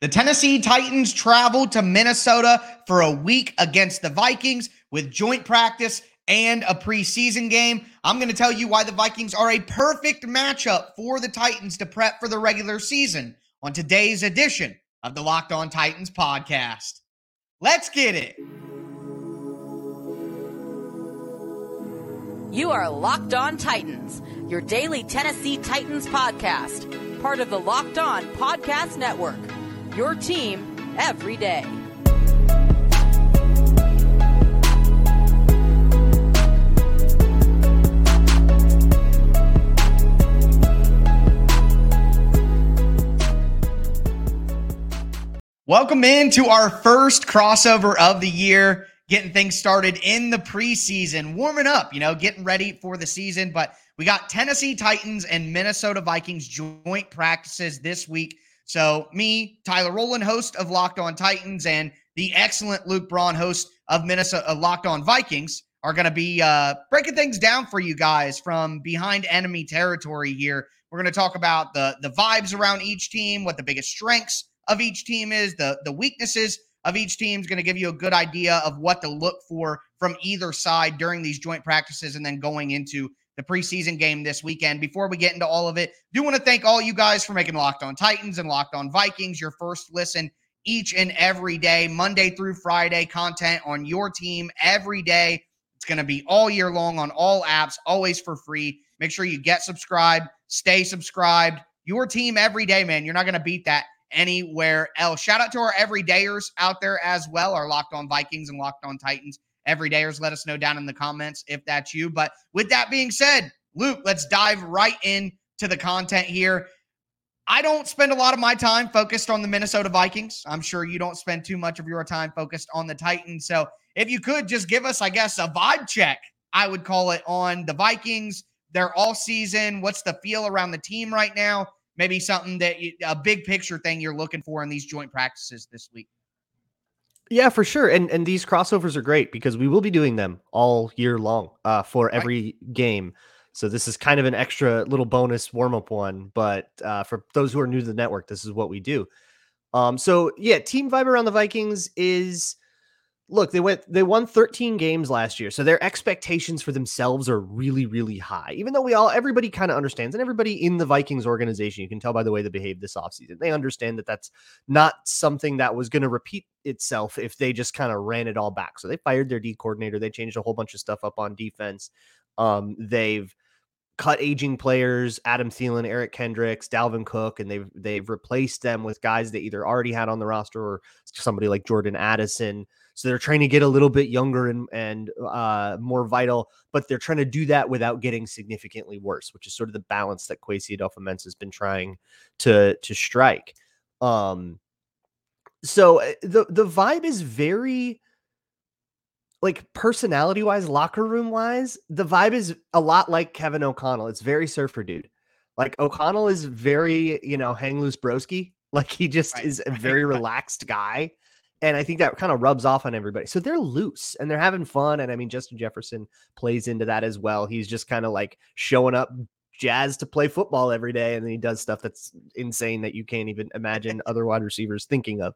The Tennessee Titans travel to Minnesota for a week against the Vikings with joint practice and a preseason game. I'm going to tell you why the Vikings are a perfect matchup for the Titans to prep for the regular season on today's edition of the Locked On Titans podcast. Let's get it. You are Locked On Titans, your daily Tennessee Titans podcast, part of the Locked On Podcast Network your team every day. Welcome into our first crossover of the year, getting things started in the preseason, warming up, you know, getting ready for the season. But we got Tennessee Titans and Minnesota Vikings joint practices this week. So, me, Tyler Rowland, host of Locked On Titans, and the excellent Luke Braun, host of Minnesota Locked On Vikings, are going to be uh, breaking things down for you guys from behind enemy territory here. We're going to talk about the the vibes around each team, what the biggest strengths of each team is, the the weaknesses of each team is going to give you a good idea of what to look for from either side during these joint practices and then going into the preseason game this weekend. Before we get into all of it, do want to thank all you guys for making Locked On Titans and Locked On Vikings your first listen each and every day, Monday through Friday, content on your team every day. It's going to be all year long on all apps, always for free. Make sure you get subscribed, stay subscribed. Your team every day, man. You're not going to beat that anywhere else. Shout out to our everydayers out there as well, our Locked On Vikings and Locked On Titans everydayers. Let us know down in the comments if that's you. But with that being said, Luke, let's dive right in to the content here. I don't spend a lot of my time focused on the Minnesota Vikings. I'm sure you don't spend too much of your time focused on the Titans. So if you could just give us, I guess, a vibe check, I would call it on the Vikings, their all season. What's the feel around the team right now? Maybe something that you, a big picture thing you're looking for in these joint practices this week. Yeah, for sure. And and these crossovers are great because we will be doing them all year long uh, for every right. game. So this is kind of an extra little bonus warm up one. But uh, for those who are new to the network, this is what we do. Um, so yeah, team vibe around the Vikings is look, they went they won 13 games last year. So their expectations for themselves are really really high. Even though we all everybody kind of understands and everybody in the Vikings organization, you can tell by the way they behaved this offseason. They understand that that's not something that was going to repeat itself if they just kind of ran it all back. So they fired their D coordinator, they changed a whole bunch of stuff up on defense. Um, they've cut aging players, Adam Thielen, Eric Kendricks, Dalvin Cook, and they've they've replaced them with guys that either already had on the roster or somebody like Jordan Addison. So they're trying to get a little bit younger and and uh, more vital, but they're trying to do that without getting significantly worse, which is sort of the balance that Kwesi Adofo-Mensah has been trying to to strike. Um, so uh, the the vibe is very like personality wise, locker room wise, the vibe is a lot like Kevin O'Connell. It's very surfer dude. Like O'Connell is very, you know, hang loose broski. Like he just right. is a very relaxed guy. And I think that kind of rubs off on everybody. So they're loose and they're having fun. And I mean, Justin Jefferson plays into that as well. He's just kind of like showing up jazz to play football every day. And then he does stuff that's insane that you can't even imagine other wide receivers thinking of.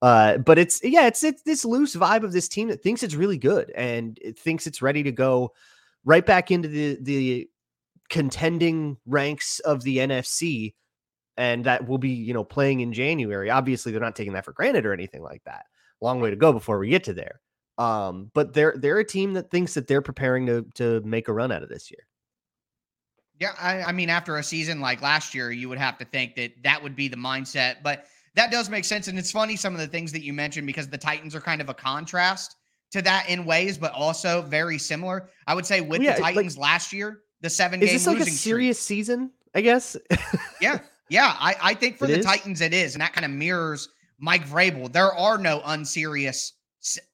Uh, but it's yeah, it's it's this loose vibe of this team that thinks it's really good and it thinks it's ready to go right back into the the contending ranks of the NFC and that will be, you know, playing in January. Obviously, they're not taking that for granted or anything like that. Long way to go before we get to there. Um, but they're they're a team that thinks that they're preparing to to make a run out of this year. Yeah, I, I mean, after a season like last year, you would have to think that that would be the mindset. But that does make sense, and it's funny some of the things that you mentioned because the Titans are kind of a contrast to that in ways, but also very similar. I would say with yeah, the Titans like, last year, the seven is this like a serious streak. season? I guess. yeah, Yeah, I, I think for it the is? Titans it is, and that kind of mirrors Mike Vrabel. There are no unserious,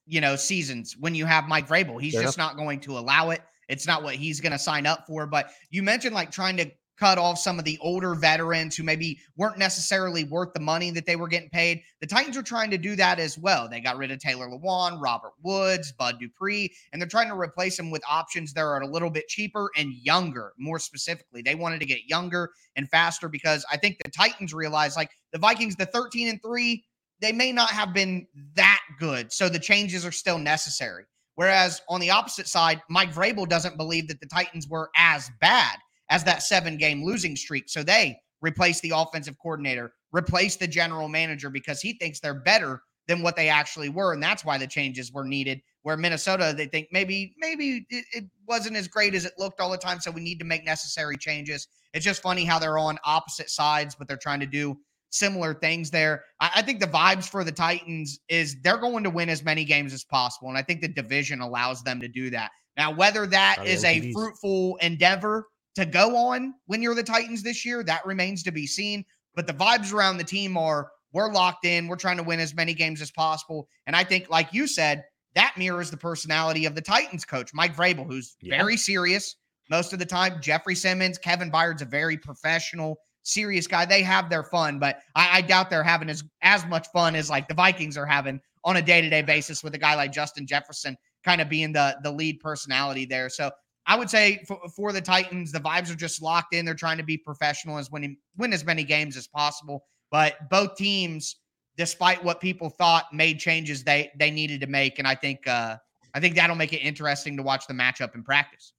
you know, seasons when you have Mike Vrabel. He's Fair just enough. not going to allow it. It's not what he's going to sign up for. But you mentioned like trying to cut off some of the older veterans who maybe weren't necessarily worth the money that they were getting paid. The Titans are trying to do that as well. They got rid of Taylor Lewan, Robert Woods, Bud Dupree, and they're trying to replace them with options that are a little bit cheaper and younger, more specifically. They wanted to get younger and faster because I think the Titans realized like the Vikings, the 13 and 3, they may not have been that good. So the changes are still necessary. Whereas on the opposite side, Mike Vrabel doesn't believe that the Titans were as bad as that seven game losing streak. So they replace the offensive coordinator, replace the general manager because he thinks they're better than what they actually were. And that's why the changes were needed. Where Minnesota, they think maybe, maybe it, it wasn't as great as it looked all the time. So we need to make necessary changes. It's just funny how they're on opposite sides, but they're trying to do similar things there. I, I, think the vibes for the Titans is they're going to win as many games as possible. And I think the division allows them to do that. Now, whether that is a fruitful endeavor to go on when you're the Titans this year, that remains to be seen. But the vibes around the team are we're locked in. We're trying to win as many games as possible. And I think, like you said, that mirrors the personality of the Titans coach, Mike Vrabel, who's yeah. very serious most of the time. Jeffrey Simmons, Kevin Byard's a very professional, serious guy. They have their fun, but I, I doubt they're having as, as much fun as like the Vikings are having on a day to day basis with a guy like Justin Jefferson kind of being the the lead personality there. So I would say for, for, the Titans, the vibes are just locked in. They're trying to be professional as winning win as many games as possible. But both teams, despite what people thought, made changes they they needed to make, and I think uh, I think that'll make it interesting to watch the matchup in practice.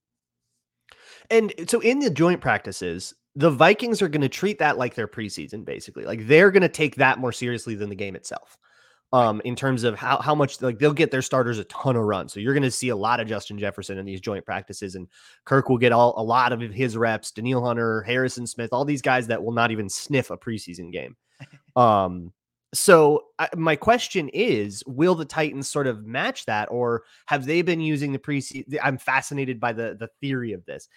And so in the joint practices, the Vikings are going to treat that like their preseason, basically. Like they're going to take that more seriously than the game itself um, in terms of how, how much like they'll get their starters a ton of runs. So you're going to see a lot of Justin Jefferson in these joint practices, and Kirk will get all a lot of his reps. Danielle Hunter, Harrison Smith, all these guys that will not even sniff a preseason game. um, so I, my question is, will the Titans sort of match that, or have they been using the preseason? I'm fascinated by the the theory of this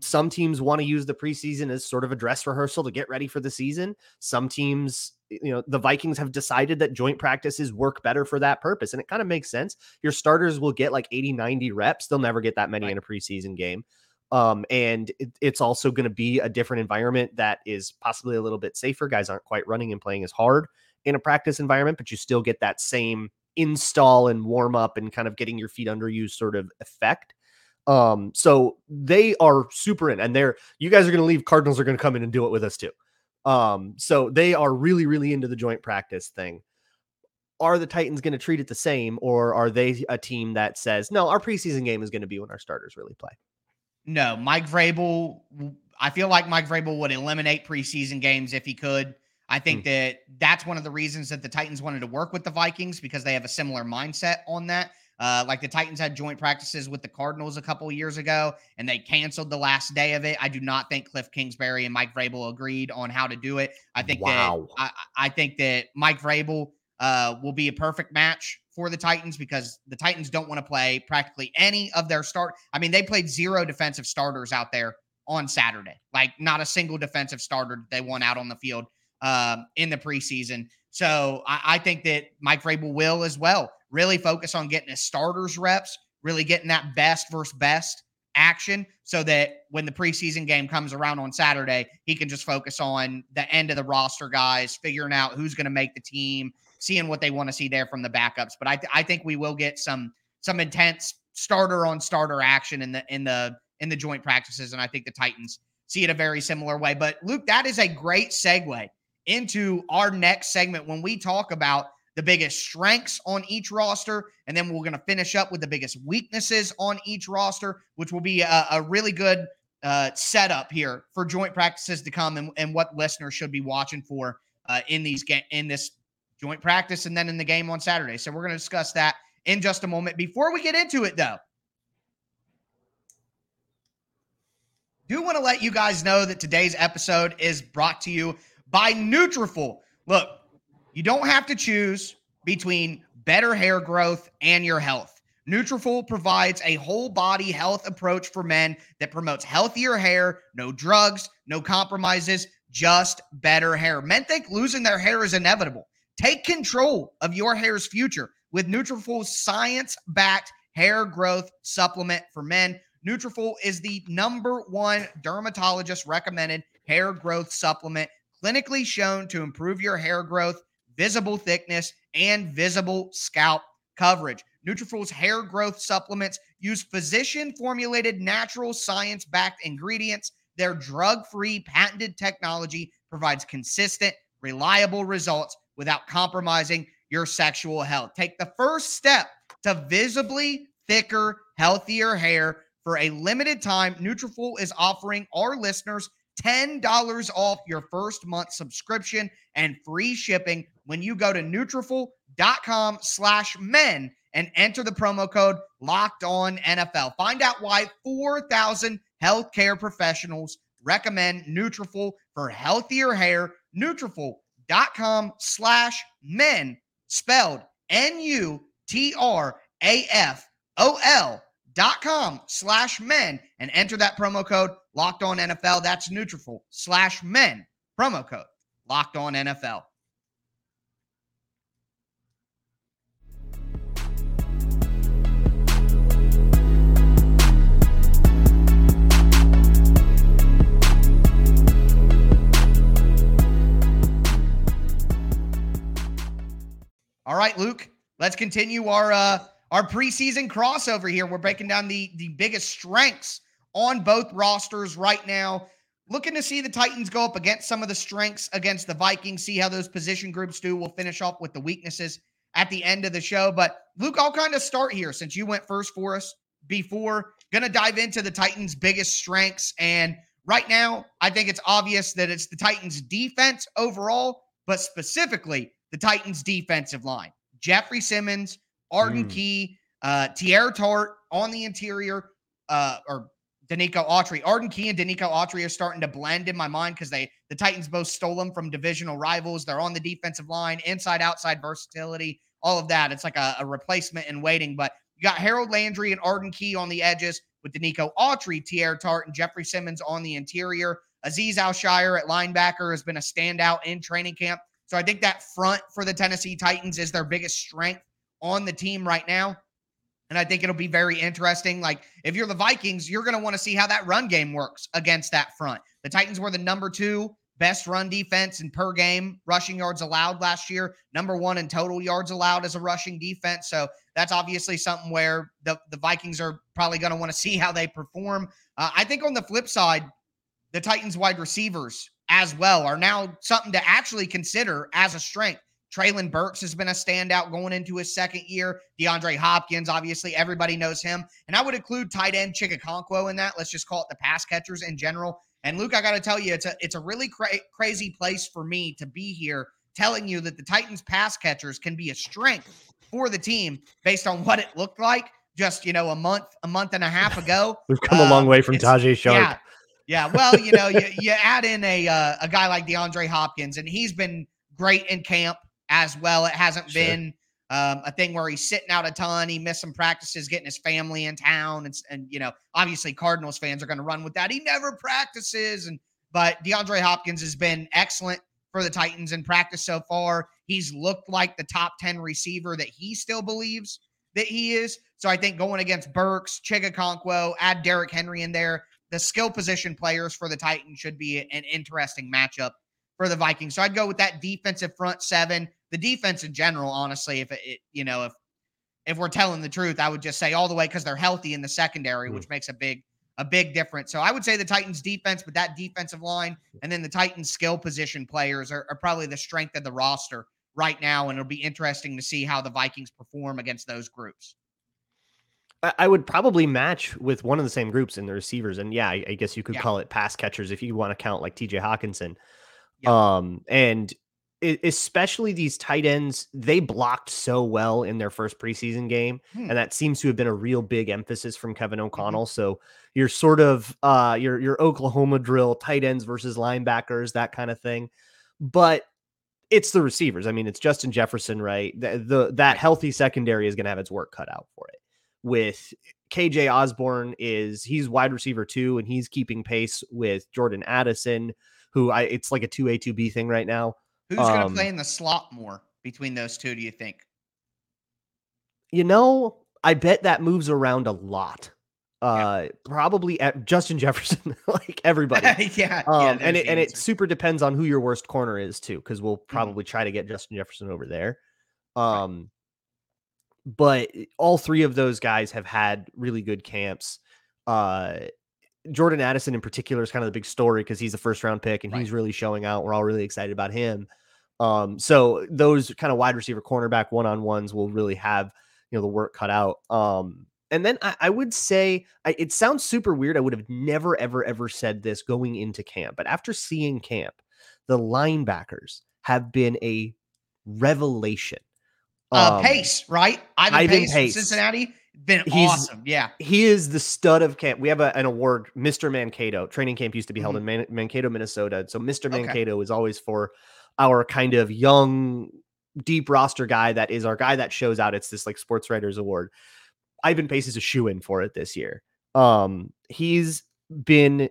some teams want to use the preseason as sort of a dress rehearsal to get ready for the season. Some teams, you know, the Vikings have decided that joint practices work better for that purpose. And it kind of makes sense. Your starters will get like 80, 90 reps. They'll never get that many right. in a preseason game. Um, and it, it's also going to be a different environment that is possibly a little bit safer. Guys aren't quite running and playing as hard in a practice environment, but you still get that same install and warm up and kind of getting your feet under you sort of effect. Um, so they are super in, and they're you guys are going to leave. Cardinals are going to come in and do it with us too. Um, so they are really, really into the joint practice thing. Are the Titans going to treat it the same, or are they a team that says no? Our preseason game is going to be when our starters really play. No, Mike Vrabel. I feel like Mike Vrabel would eliminate preseason games if he could. I think hmm. that that's one of the reasons that the Titans wanted to work with the Vikings because they have a similar mindset on that. Uh, like the Titans had joint practices with the Cardinals a couple years ago, and they canceled the last day of it. I do not think Cliff Kingsbury and Mike Vrabel agreed on how to do it. I think wow. that I, I, think that Mike Vrabel uh, will be a perfect match for the Titans because the Titans don't want to play practically any of their start. I mean, they played zero defensive starters out there on Saturday. Like not a single defensive starter they won out on the field um, in the preseason. So I, I think that Mike Vrabel will as well really focus on getting his starters reps, really getting that best versus best action so that when the preseason game comes around on Saturday, he can just focus on the end of the roster guys, figuring out who's going to make the team, seeing what they want to see there from the backups. But I, th- I think we will get some some intense starter on starter action in the in the in the joint practices, and I think the Titans see it a very similar way. But Luke, that is a great segue into our next segment when we talk about the biggest strengths on each roster, and then we're going to finish up with the biggest weaknesses on each roster, which will be a, a really good uh, setup here for joint practices to come and, and what listeners should be watching for uh, in these ga- in this joint practice and then in the game on Saturday. So we're going to discuss that in just a moment. Before we get into it, though, do want to let you guys know that today's episode is brought to you by Nutrafol. Look, you don't have to choose between better hair growth and your health. Nutrafol provides a whole body health approach for men that promotes healthier hair, no drugs, no compromises, just better hair. Men think losing their hair is inevitable. Take control of your hair's future with Nutrafol's science-backed hair growth supplement for men. Nutrafol is the number one dermatologist recommended hair growth supplement, clinically shown to improve your hair growth, visible thickness, and visible scalp coverage. Nutrafol's hair growth supplements use physician formulated natural science backed ingredients. Their drug free patented technology provides consistent, reliable results without compromising your sexual health. Take the first step to visibly thicker, healthier hair. For a limited time, Nutrafol is offering our listeners $10 off your first month subscription and free shipping when you go to Nutrafol.com slash men and enter the promo code locked on NFL. Find out why 4,000 healthcare professionals recommend Nutrafol for healthier hair. Nutrafol.com slash men spelled N-U-T-R-A-F-O-L dot com slash men and enter that promo code locked on NFL. That's Nutrafol slash men promo code locked on NFL. All right, Luke, let's continue our uh our preseason crossover here. We're breaking down the the biggest strengths on both rosters right now. Looking to see the Titans go up against some of the strengths against the Vikings, see how those position groups do. We'll finish off with the weaknesses at the end of the show. But Luke, I'll kind of start here since you went first for us before. Gonna dive into the Titans' biggest strengths. And right now, I think it's obvious that it's the Titans' defense overall, but specifically the Titans' defensive line. Jeffrey Simmons, Arden mm. Key, uh, Teair Tart on the interior, uh, or Denico Autry. Arden Key and Denico Autry are starting to blend in my mind because they the Titans both stole them from divisional rivals. They're on the defensive line, inside outside versatility, all of that. It's like a, a replacement in waiting. But you got Harold Landry and Arden Key on the edges with Denico Autry, Teair Tart, and Jeffrey Simmons on the interior. Azeez Al-Shaair at linebacker has been a standout in training camp. So I think that front for the Tennessee Titans is their biggest strength on the team right now. And I think it'll be very interesting. Like, if you're the Vikings, you're going to want to see how that run game works against that front. The Titans were the number two best run defense and per game rushing yards allowed last year, number one in total yards allowed as a rushing defense. So that's obviously something where the, the Vikings are probably going to want to see how they perform. Uh, I think on the flip side, the Titans wide receivers as well are now something to actually consider as a strength. Treylon Burks has been a standout going into his second year. DeAndre Hopkins, obviously, everybody knows him. And I would include tight end Chig Okonkwo in that. Let's just call it the pass catchers in general. And Luke, I got to tell you, it's a it's a really cra- crazy place for me to be here, telling you that the Titans pass catchers can be a strength for the team based on what it looked like just you know a month a month and a half ago. We've come a long way from Tajae Sharpe. Yeah, yeah, well, you know, you, you add in a uh, a guy like DeAndre Hopkins, and he's been great in camp as well. It hasn't sure. been um, a thing where he's sitting out a ton. He missed some practices, getting his family in town, and and you know, obviously Cardinals fans are going to run with that. He never practices, and but DeAndre Hopkins has been excellent for the Titans in practice so far. He's looked like the top ten receiver that he still believes that he is. So I think going against Burks, Chig Okonkwo, add Derrick Henry in there the skill position players for the Titans should be an interesting matchup for the Vikings. So I'd go with that defensive front seven. The defense in general, honestly, if it, you know, if if we're telling the truth, I would just say all the way because they're healthy in the secondary, mm. which makes a big a big difference. So I would say the Titans defense, but that defensive line and then the Titans skill position players are, are probably the strength of the roster right now. And it'll be interesting to see how the Vikings perform against those groups. I would probably match with one of the same groups in the receivers, and yeah, I, I guess you could yeah. call it pass catchers if you want to count like T.J. Hockenson. Yeah. Um, and especially these tight ends, they blocked so well in their first preseason game, hmm. and that seems to have been a real big emphasis from Kevin mm-hmm. O'Connell. Mm-hmm. So you're sort of uh, your your Oklahoma drill, tight ends versus linebackers, that kind of thing. But it's the receivers. I mean, it's Justin Jefferson, right? The, the that healthy secondary is going to have its work cut out for it with KJ Osborn is he's wide receiver two, and he's keeping pace with Jordan Addison, who I it's like a two A two B thing right now. Who's um, going to play in the slot more between those two? Do you think? You know, I bet that moves around a lot. Uh, yeah. probably at Justin Jefferson, like everybody. yeah, um, yeah and it and it super depends on who your worst corner is too, because we'll mm-hmm. probably try to get Justin Jefferson over there. Um, but all three of those guys have had really good camps. Uh, Jordan Addison in particular is kind of the big story because he's a first round pick and right. he's really showing out. We're all really excited about him. Um, so those kind of wide receiver cornerback one on ones will really have you know the work cut out. Um, and then I, I would say I, it sounds super weird. I would have never ever ever said this going into camp, but after seeing camp, the linebackers have been a revelation. Uh, um, Pace, right? Ivan, Ivan Pace, Pace. Cincinnati been He's, awesome. Yeah. He is the stud of camp. We have a, an award, Mr. Mankato. Training camp used to be held mm-hmm. in Man- Mankato, Minnesota. So Mr. Mankato okay. is always for our kind of young, deep roster guy that is our guy that shows out. It's this like sports writers award. Ivan Pace is a shoe in for it this year. Um, he's been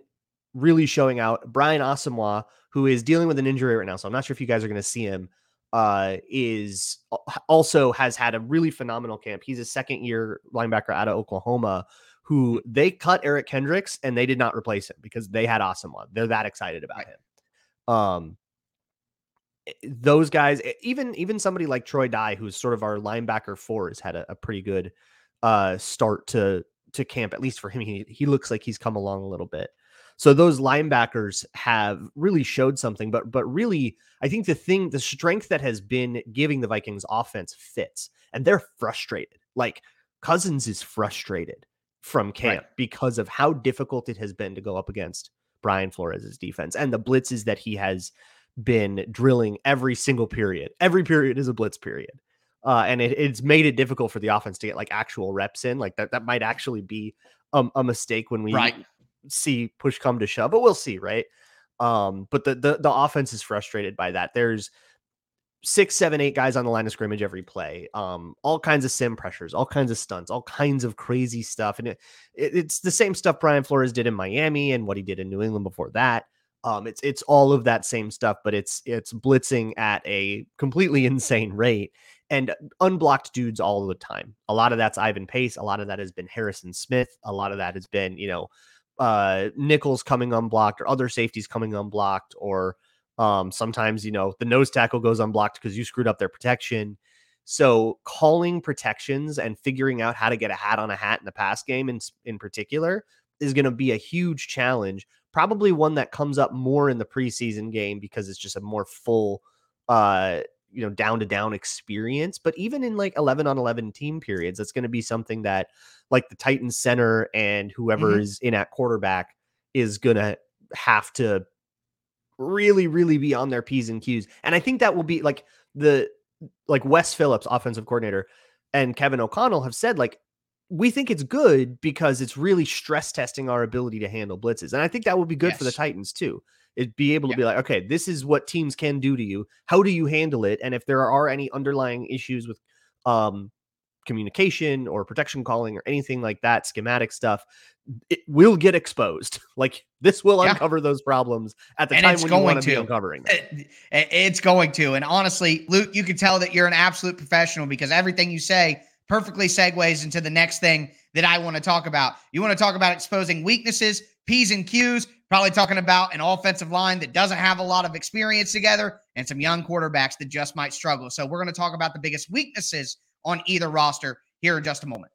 really showing out. Brian Asamoah, who is dealing with an injury right now, so I'm not sure if you guys are going to see him uh, is also has had a really phenomenal camp. He's a second year linebacker out of Oklahoma who they cut Eric Kendricks and they did not replace him because they had Asamoah. They're that excited about him. Um, eh, those guys, even even somebody like Troy Dye, who's sort of our linebacker four, has had a, a pretty good uh start to to camp. At least for him, he he looks like he's come along a little bit. So those linebackers have really showed something, but but really, I think the thing, the strength that has been giving the Vikings offense fits, and they're frustrated. Like Cousins is frustrated from camp right. because of how difficult it has been to go up against Brian Flores' defense and the blitzes that he has been drilling every single period. Every period is a blitz period. Uh, and it, it's made it difficult for the offense to get like actual reps in. Like that, that might actually be um, a mistake when we right see push come to shove, but we'll see, right? Um, but the the the offense is frustrated by that. There's six, seven, eight guys on the line of scrimmage every play. Um, all kinds of sim pressures, all kinds of stunts, all kinds of crazy stuff, and it, it, it's the same stuff Brian Flores did in Miami and what he did in New England before that. Um, it's it's all of that same stuff, but it's it's blitzing at a completely insane rate and unblocked dudes all the time. A lot of that's Ivan Pace. A lot of that has been Harrison Smith. A lot of that has been you know uh, nickels coming unblocked or other safeties coming unblocked, or um, sometimes, you know, the nose tackle goes unblocked because you screwed up their protection. So calling protections and figuring out how to get a hat on a hat in the pass game in, in particular is going to be a huge challenge. Probably one that comes up more in the preseason game because it's just a more full, uh, you know, down to down experience. But even in like 11 on 11 team periods, that's going to be something that like the Titans center and whoever mm-hmm. is in at quarterback is going to have to really, really be on their P's and Q's. And I think that will be like the, like Wes Phillips, offensive coordinator, and Kevin O'Connell have said, like, we think it's good because it's really stress testing our ability to handle blitzes. And I think that would be good yes. for the Titans too. Is be able to yeah. be like, okay, this is what teams can do to you. How do you handle it? And if there are any underlying issues with um communication or protection calling or anything like that, schematic stuff, it will get exposed. Like this will yeah. uncover those problems at the and time when you want to be uncovering. It, it's going to. And honestly, Luke, you can tell that you're an absolute professional because everything you say perfectly segues into the next thing that I want to talk about. You want to talk about exposing weaknesses, P's and Q's, probably talking about an offensive line that doesn't have a lot of experience together and some young quarterbacks that just might struggle. So we're going to talk about the biggest weaknesses on either roster here in just a moment.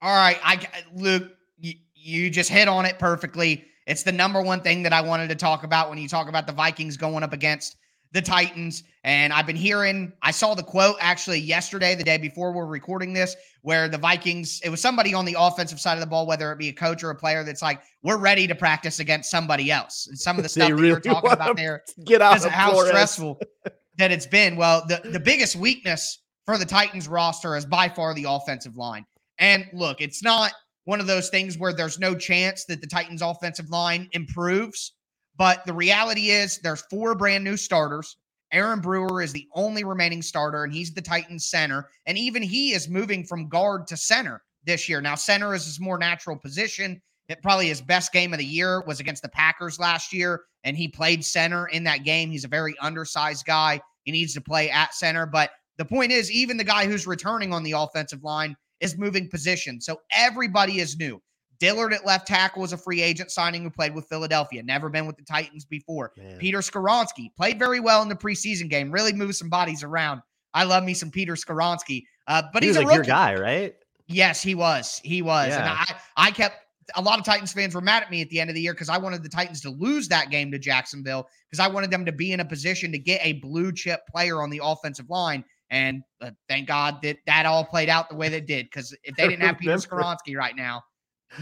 All right, I Luke, you, you just hit on it perfectly. It's the number one thing that I wanted to talk about when you talk about the Vikings going up against the Titans. And I've been hearing, I saw the quote actually yesterday, the day before we're recording this, where the Vikings, it was somebody on the offensive side of the ball, whether it be a coach or a player, that's like, we're ready to practice against somebody else. And some of the stuff that really you're talking about there, get out of how Flores. stressful that it's been. Well, the, the biggest weakness for the Titans roster is by far the offensive line. And look, it's not one of those things where there's no chance that the Titans offensive line improves but the reality is there's four brand new starters Aaron Brewer is the only remaining starter, and he's the Titans center. And even he is moving from guard to center this year. Now, center is his more natural position. It probably his best game of the year was against the Packers last year, and he played center in that game. He's a very undersized guy. He needs to play at center. But the point is, even the guy who's returning on the offensive line is moving position. So everybody is new. Dillard at left tackle was a free agent signing who played with Philadelphia, never been with the Titans before. Man. Peter Skoronski played very well in the preseason game, really moved some bodies around. I love me some Peter Skoronski, uh, but he he's like rookie. your guy, right? Yes, he was. He was, yeah. and I, I kept. A lot of Titans fans were mad at me at the end of the year because I wanted the Titans to lose that game to Jacksonville because I wanted them to be in a position to get a blue chip player on the offensive line. And uh, thank God that that all played out the way that did. Because if they didn't have Peter Skoronski right now,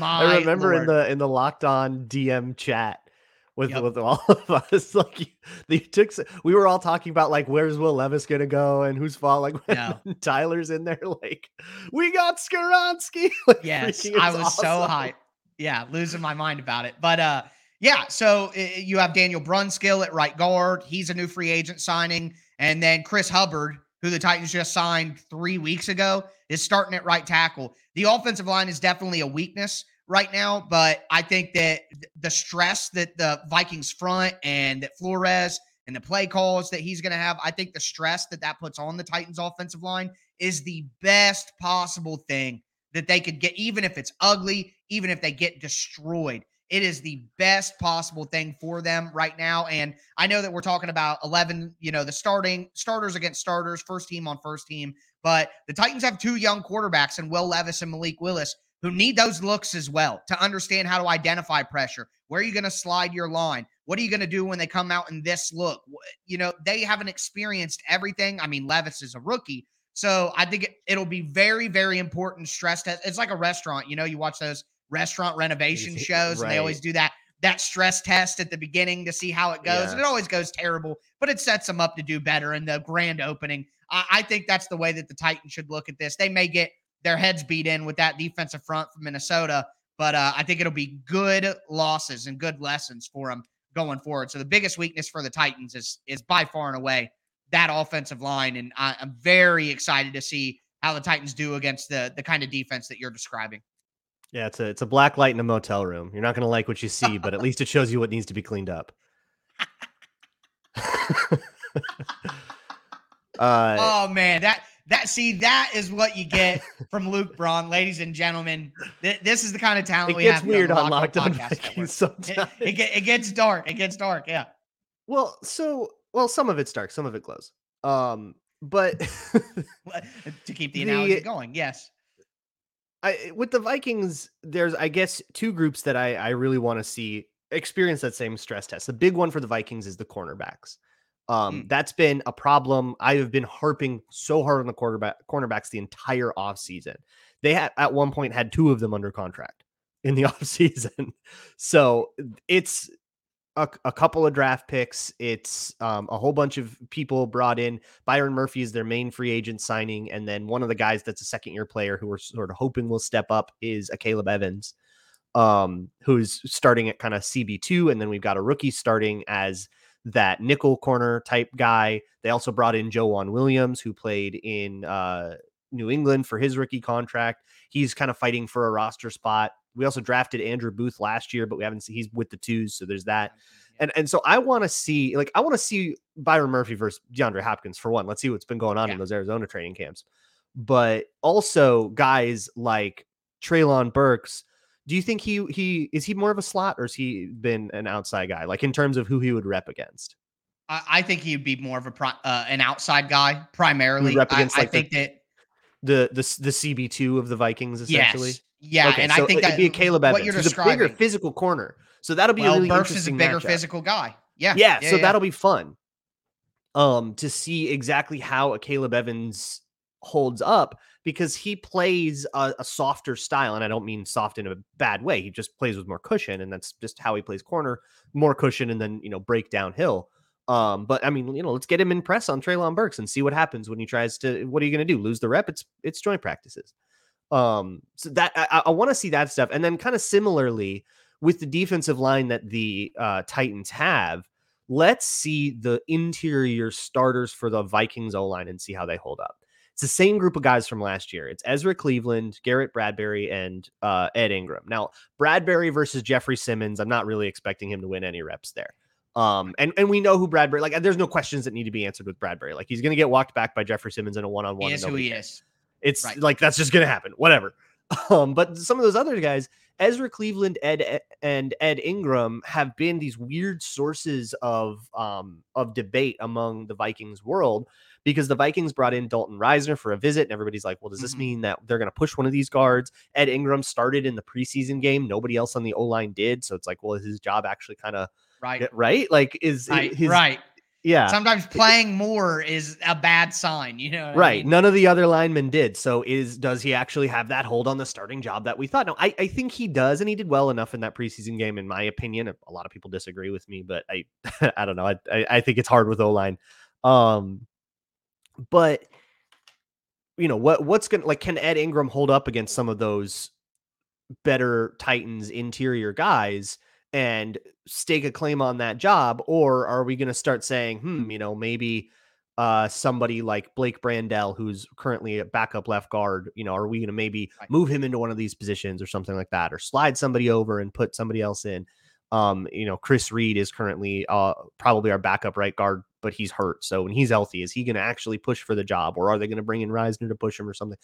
I remember Lord. in the in the locked on DM chat with yep. with all of us. Like you, took, we were all talking about like where's Will Levis gonna go and who's fall. Like no. Tyler's in there, like we got Skoronski. like, yes, I was awesome. so hyped. Yeah, losing my mind about it. But uh, yeah. So uh, you have Daniel Brunskill at right guard. He's a new free agent signing, and then Chris Hubbard, who the Titans just signed three weeks ago, is starting at right tackle. The offensive line is definitely a weakness right now, but I think that the stress that the Vikings front and that Flores and the play calls that he's going to have, I think the stress that that puts on the Titans offensive line is the best possible thing that they could get, even if it's ugly, even if they get destroyed. It is the best possible thing for them right now. And I know that we're talking about 11, you know, the starting starters against starters, first team on first team. But the Titans have two young quarterbacks and Will Levis and Malik Willis who need those looks as well to understand how to identify pressure. Where are you going to slide your line? What are you going to do when they come out in this look? You know, they haven't experienced everything. I mean, Levis is a rookie. So I think it, will be very, very important stress test. It's like a restaurant. You know, you watch those restaurant renovation shows right. and they always do that that stress test at the beginning to see how it goes. Yeah. And it always goes terrible, but it sets them up to do better in the grand opening. I, I think that's the way that the Titans should look at this. They may get their heads beat in with that defensive front from Minnesota, but uh, I think it'll be good losses and good lessons for them going forward. So the biggest weakness for the Titans is is by far and away that offensive line, and I, I'm very excited to see how the Titans do against the the kind of defense that you're describing. Yeah, it's a it's a black light in a motel room. You're not going to like what you see, but at least it shows you what needs to be cleaned up. uh, oh man, that that see that is what you get from Luke Braun, ladies and gentlemen. Th- this is the kind of talent it we gets have. weird on Locked On sometimes. It, it, it, gets dark. It gets dark. Yeah. Well, so well, some of it's dark, some of it glows. Um, but to keep the analogy the, going, yes. I with the Vikings, there's I guess two groups that I I really want to see experience that same stress test. The big one for the Vikings is the cornerbacks. Um, mm. that's been a problem. I have been harping so hard on the quarterback cornerbacks the entire offseason. They had at one point had two of them under contract in the offseason. So it's a, a, couple of draft picks. It's um, a whole bunch of people brought in. Byron Murphy is their main free agent signing. And then one of the guys that's a second year player who we're sort of hoping will step up is Akayleb Evans, um, who's starting at kind of CB2. And then we've got a rookie starting as that nickel corner type guy. They also brought in Joejuan Williams, who played in uh, New England for his rookie contract. He's kind of fighting for a roster spot. We also drafted Andrew Booth last year, but we haven't seen he's with the twos, so there's that. And and so I want to see like I want to see Byron Murphy versus DeAndre Hopkins for one. Let's see what's been going on yeah. in those Arizona training camps. But also guys like Treylon Burks. Do you think he he is he more of a slot or has he been an outside guy? Like in terms of who he would rep against? I, think he'd be more of a uh, an outside guy primarily. Rep against, I, like, I think the, that the the the CB two of the Vikings essentially. Yes. Yeah, okay, and so I think that'd be Akayleb Evans, what you're describing. a bigger physical corner. So that'll be well, a really Burks interesting. is a bigger matchup. physical guy. Yeah, yeah. yeah so yeah. that'll be fun. Um, to see exactly how Akayleb Evans holds up because he plays a, a, softer style, and I don't mean soft in a bad way. He just plays with more cushion, and that's just how he plays corner, more cushion, and then you know break downhill. Um, but I mean, you know, let's get him in press on Treylon Burks and see what happens when he tries to. What are you going to do? Lose the rep? It's it's joint practices. Um, so that I, I want to see that stuff, and then kind of similarly with the defensive line that the uh, Titans have, let's see the interior starters for the Vikings O line and see how they hold up. It's the same group of guys from last year. It's Ezra Cleveland, Garrett Bradbury, and uh, Ed Ingram. Now, Bradbury versus Jeffrey Simmons, I'm not really expecting him to win any reps there. Um, and and we know who Bradbury like. There's no questions that need to be answered with Bradbury. Like he's going to get walked back by Jeffrey Simmons in a one on one. He is who he is. It's right. like that's just going to happen. Whatever. Um, but some of those other guys, Ezra Cleveland, Ed and Ed Ingram, have been these weird sources of um of debate among the Vikings world because the Vikings brought in Dalton Risner for a visit, and everybody's like, "Well, does this mm-hmm. mean that they're going to push one of these guards?" Ed Ingram started in the preseason game; nobody else on the O line did, so it's like, well, is his job actually kind of right? Right? Like, is right? His, right. Yeah. Sometimes playing more is a bad sign, you know. Right. I mean? None of the other linemen did. So is does he actually have that hold on the starting job that we thought? No, I, I think he does, and he did well enough in that preseason game, in my opinion. A lot of people disagree with me, but I I don't know. I, I, I think it's hard with O line. Um but you know, what what's gonna like can Ed Ingram hold up against some of those better Titans interior guys? And stake a claim on that job or are we going to start saying hmm you know maybe uh somebody like Blake Brandel who's currently a backup left guard you know are we going to maybe move him into one of these positions or something like that or slide somebody over and put somebody else in? Um you know Chris Reed is currently uh probably our backup right guard but he's hurt so when he's healthy is he going to actually push for the job or are they going to bring in Risner to push him or something?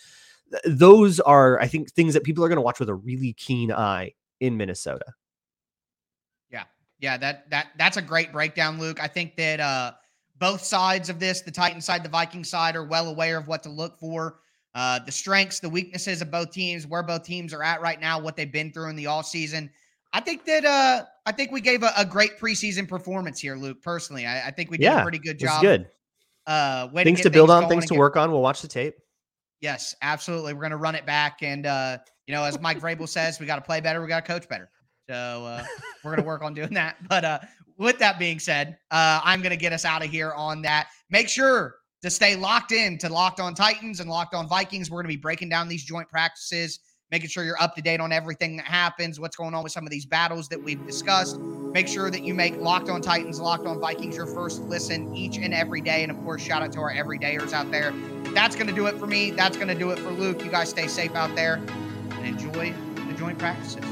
Those are I think things that people are going to watch with a really keen eye in Minnesota yeah, that that that's a great breakdown, Luke. I think that uh, both sides of this, the Titan side, the Viking side, are well aware of what to look for. Uh, the strengths, the weaknesses of both teams, where both teams are at right now, what they've been through in the all season. I think that uh, I think we gave a, a, great preseason performance here, Luke. Personally, I, I think we did yeah, a pretty good job. Good. Uh, things to, to build on, things to work on. We'll watch the tape. Yes, absolutely. We're going to run it back, and uh, you know, as Mike Vrabel says, we got to play better. We got to coach better. So uh, we're gonna work on doing that. But uh, with that being said, uh, I'm gonna get us out of here on that. Make sure to stay locked in to Locked On Titans and Locked On Vikings. We're gonna be breaking down these joint practices, making sure you're up to date on everything that happens, what's going on with some of these battles that we've discussed. Make sure that you make Locked On Titans, Locked On Vikings your first listen each and every day. And of course, shout out to our everydayers out there. That's gonna do it for me. That's gonna do it for Luke. You guys stay safe out there and enjoy the joint practices.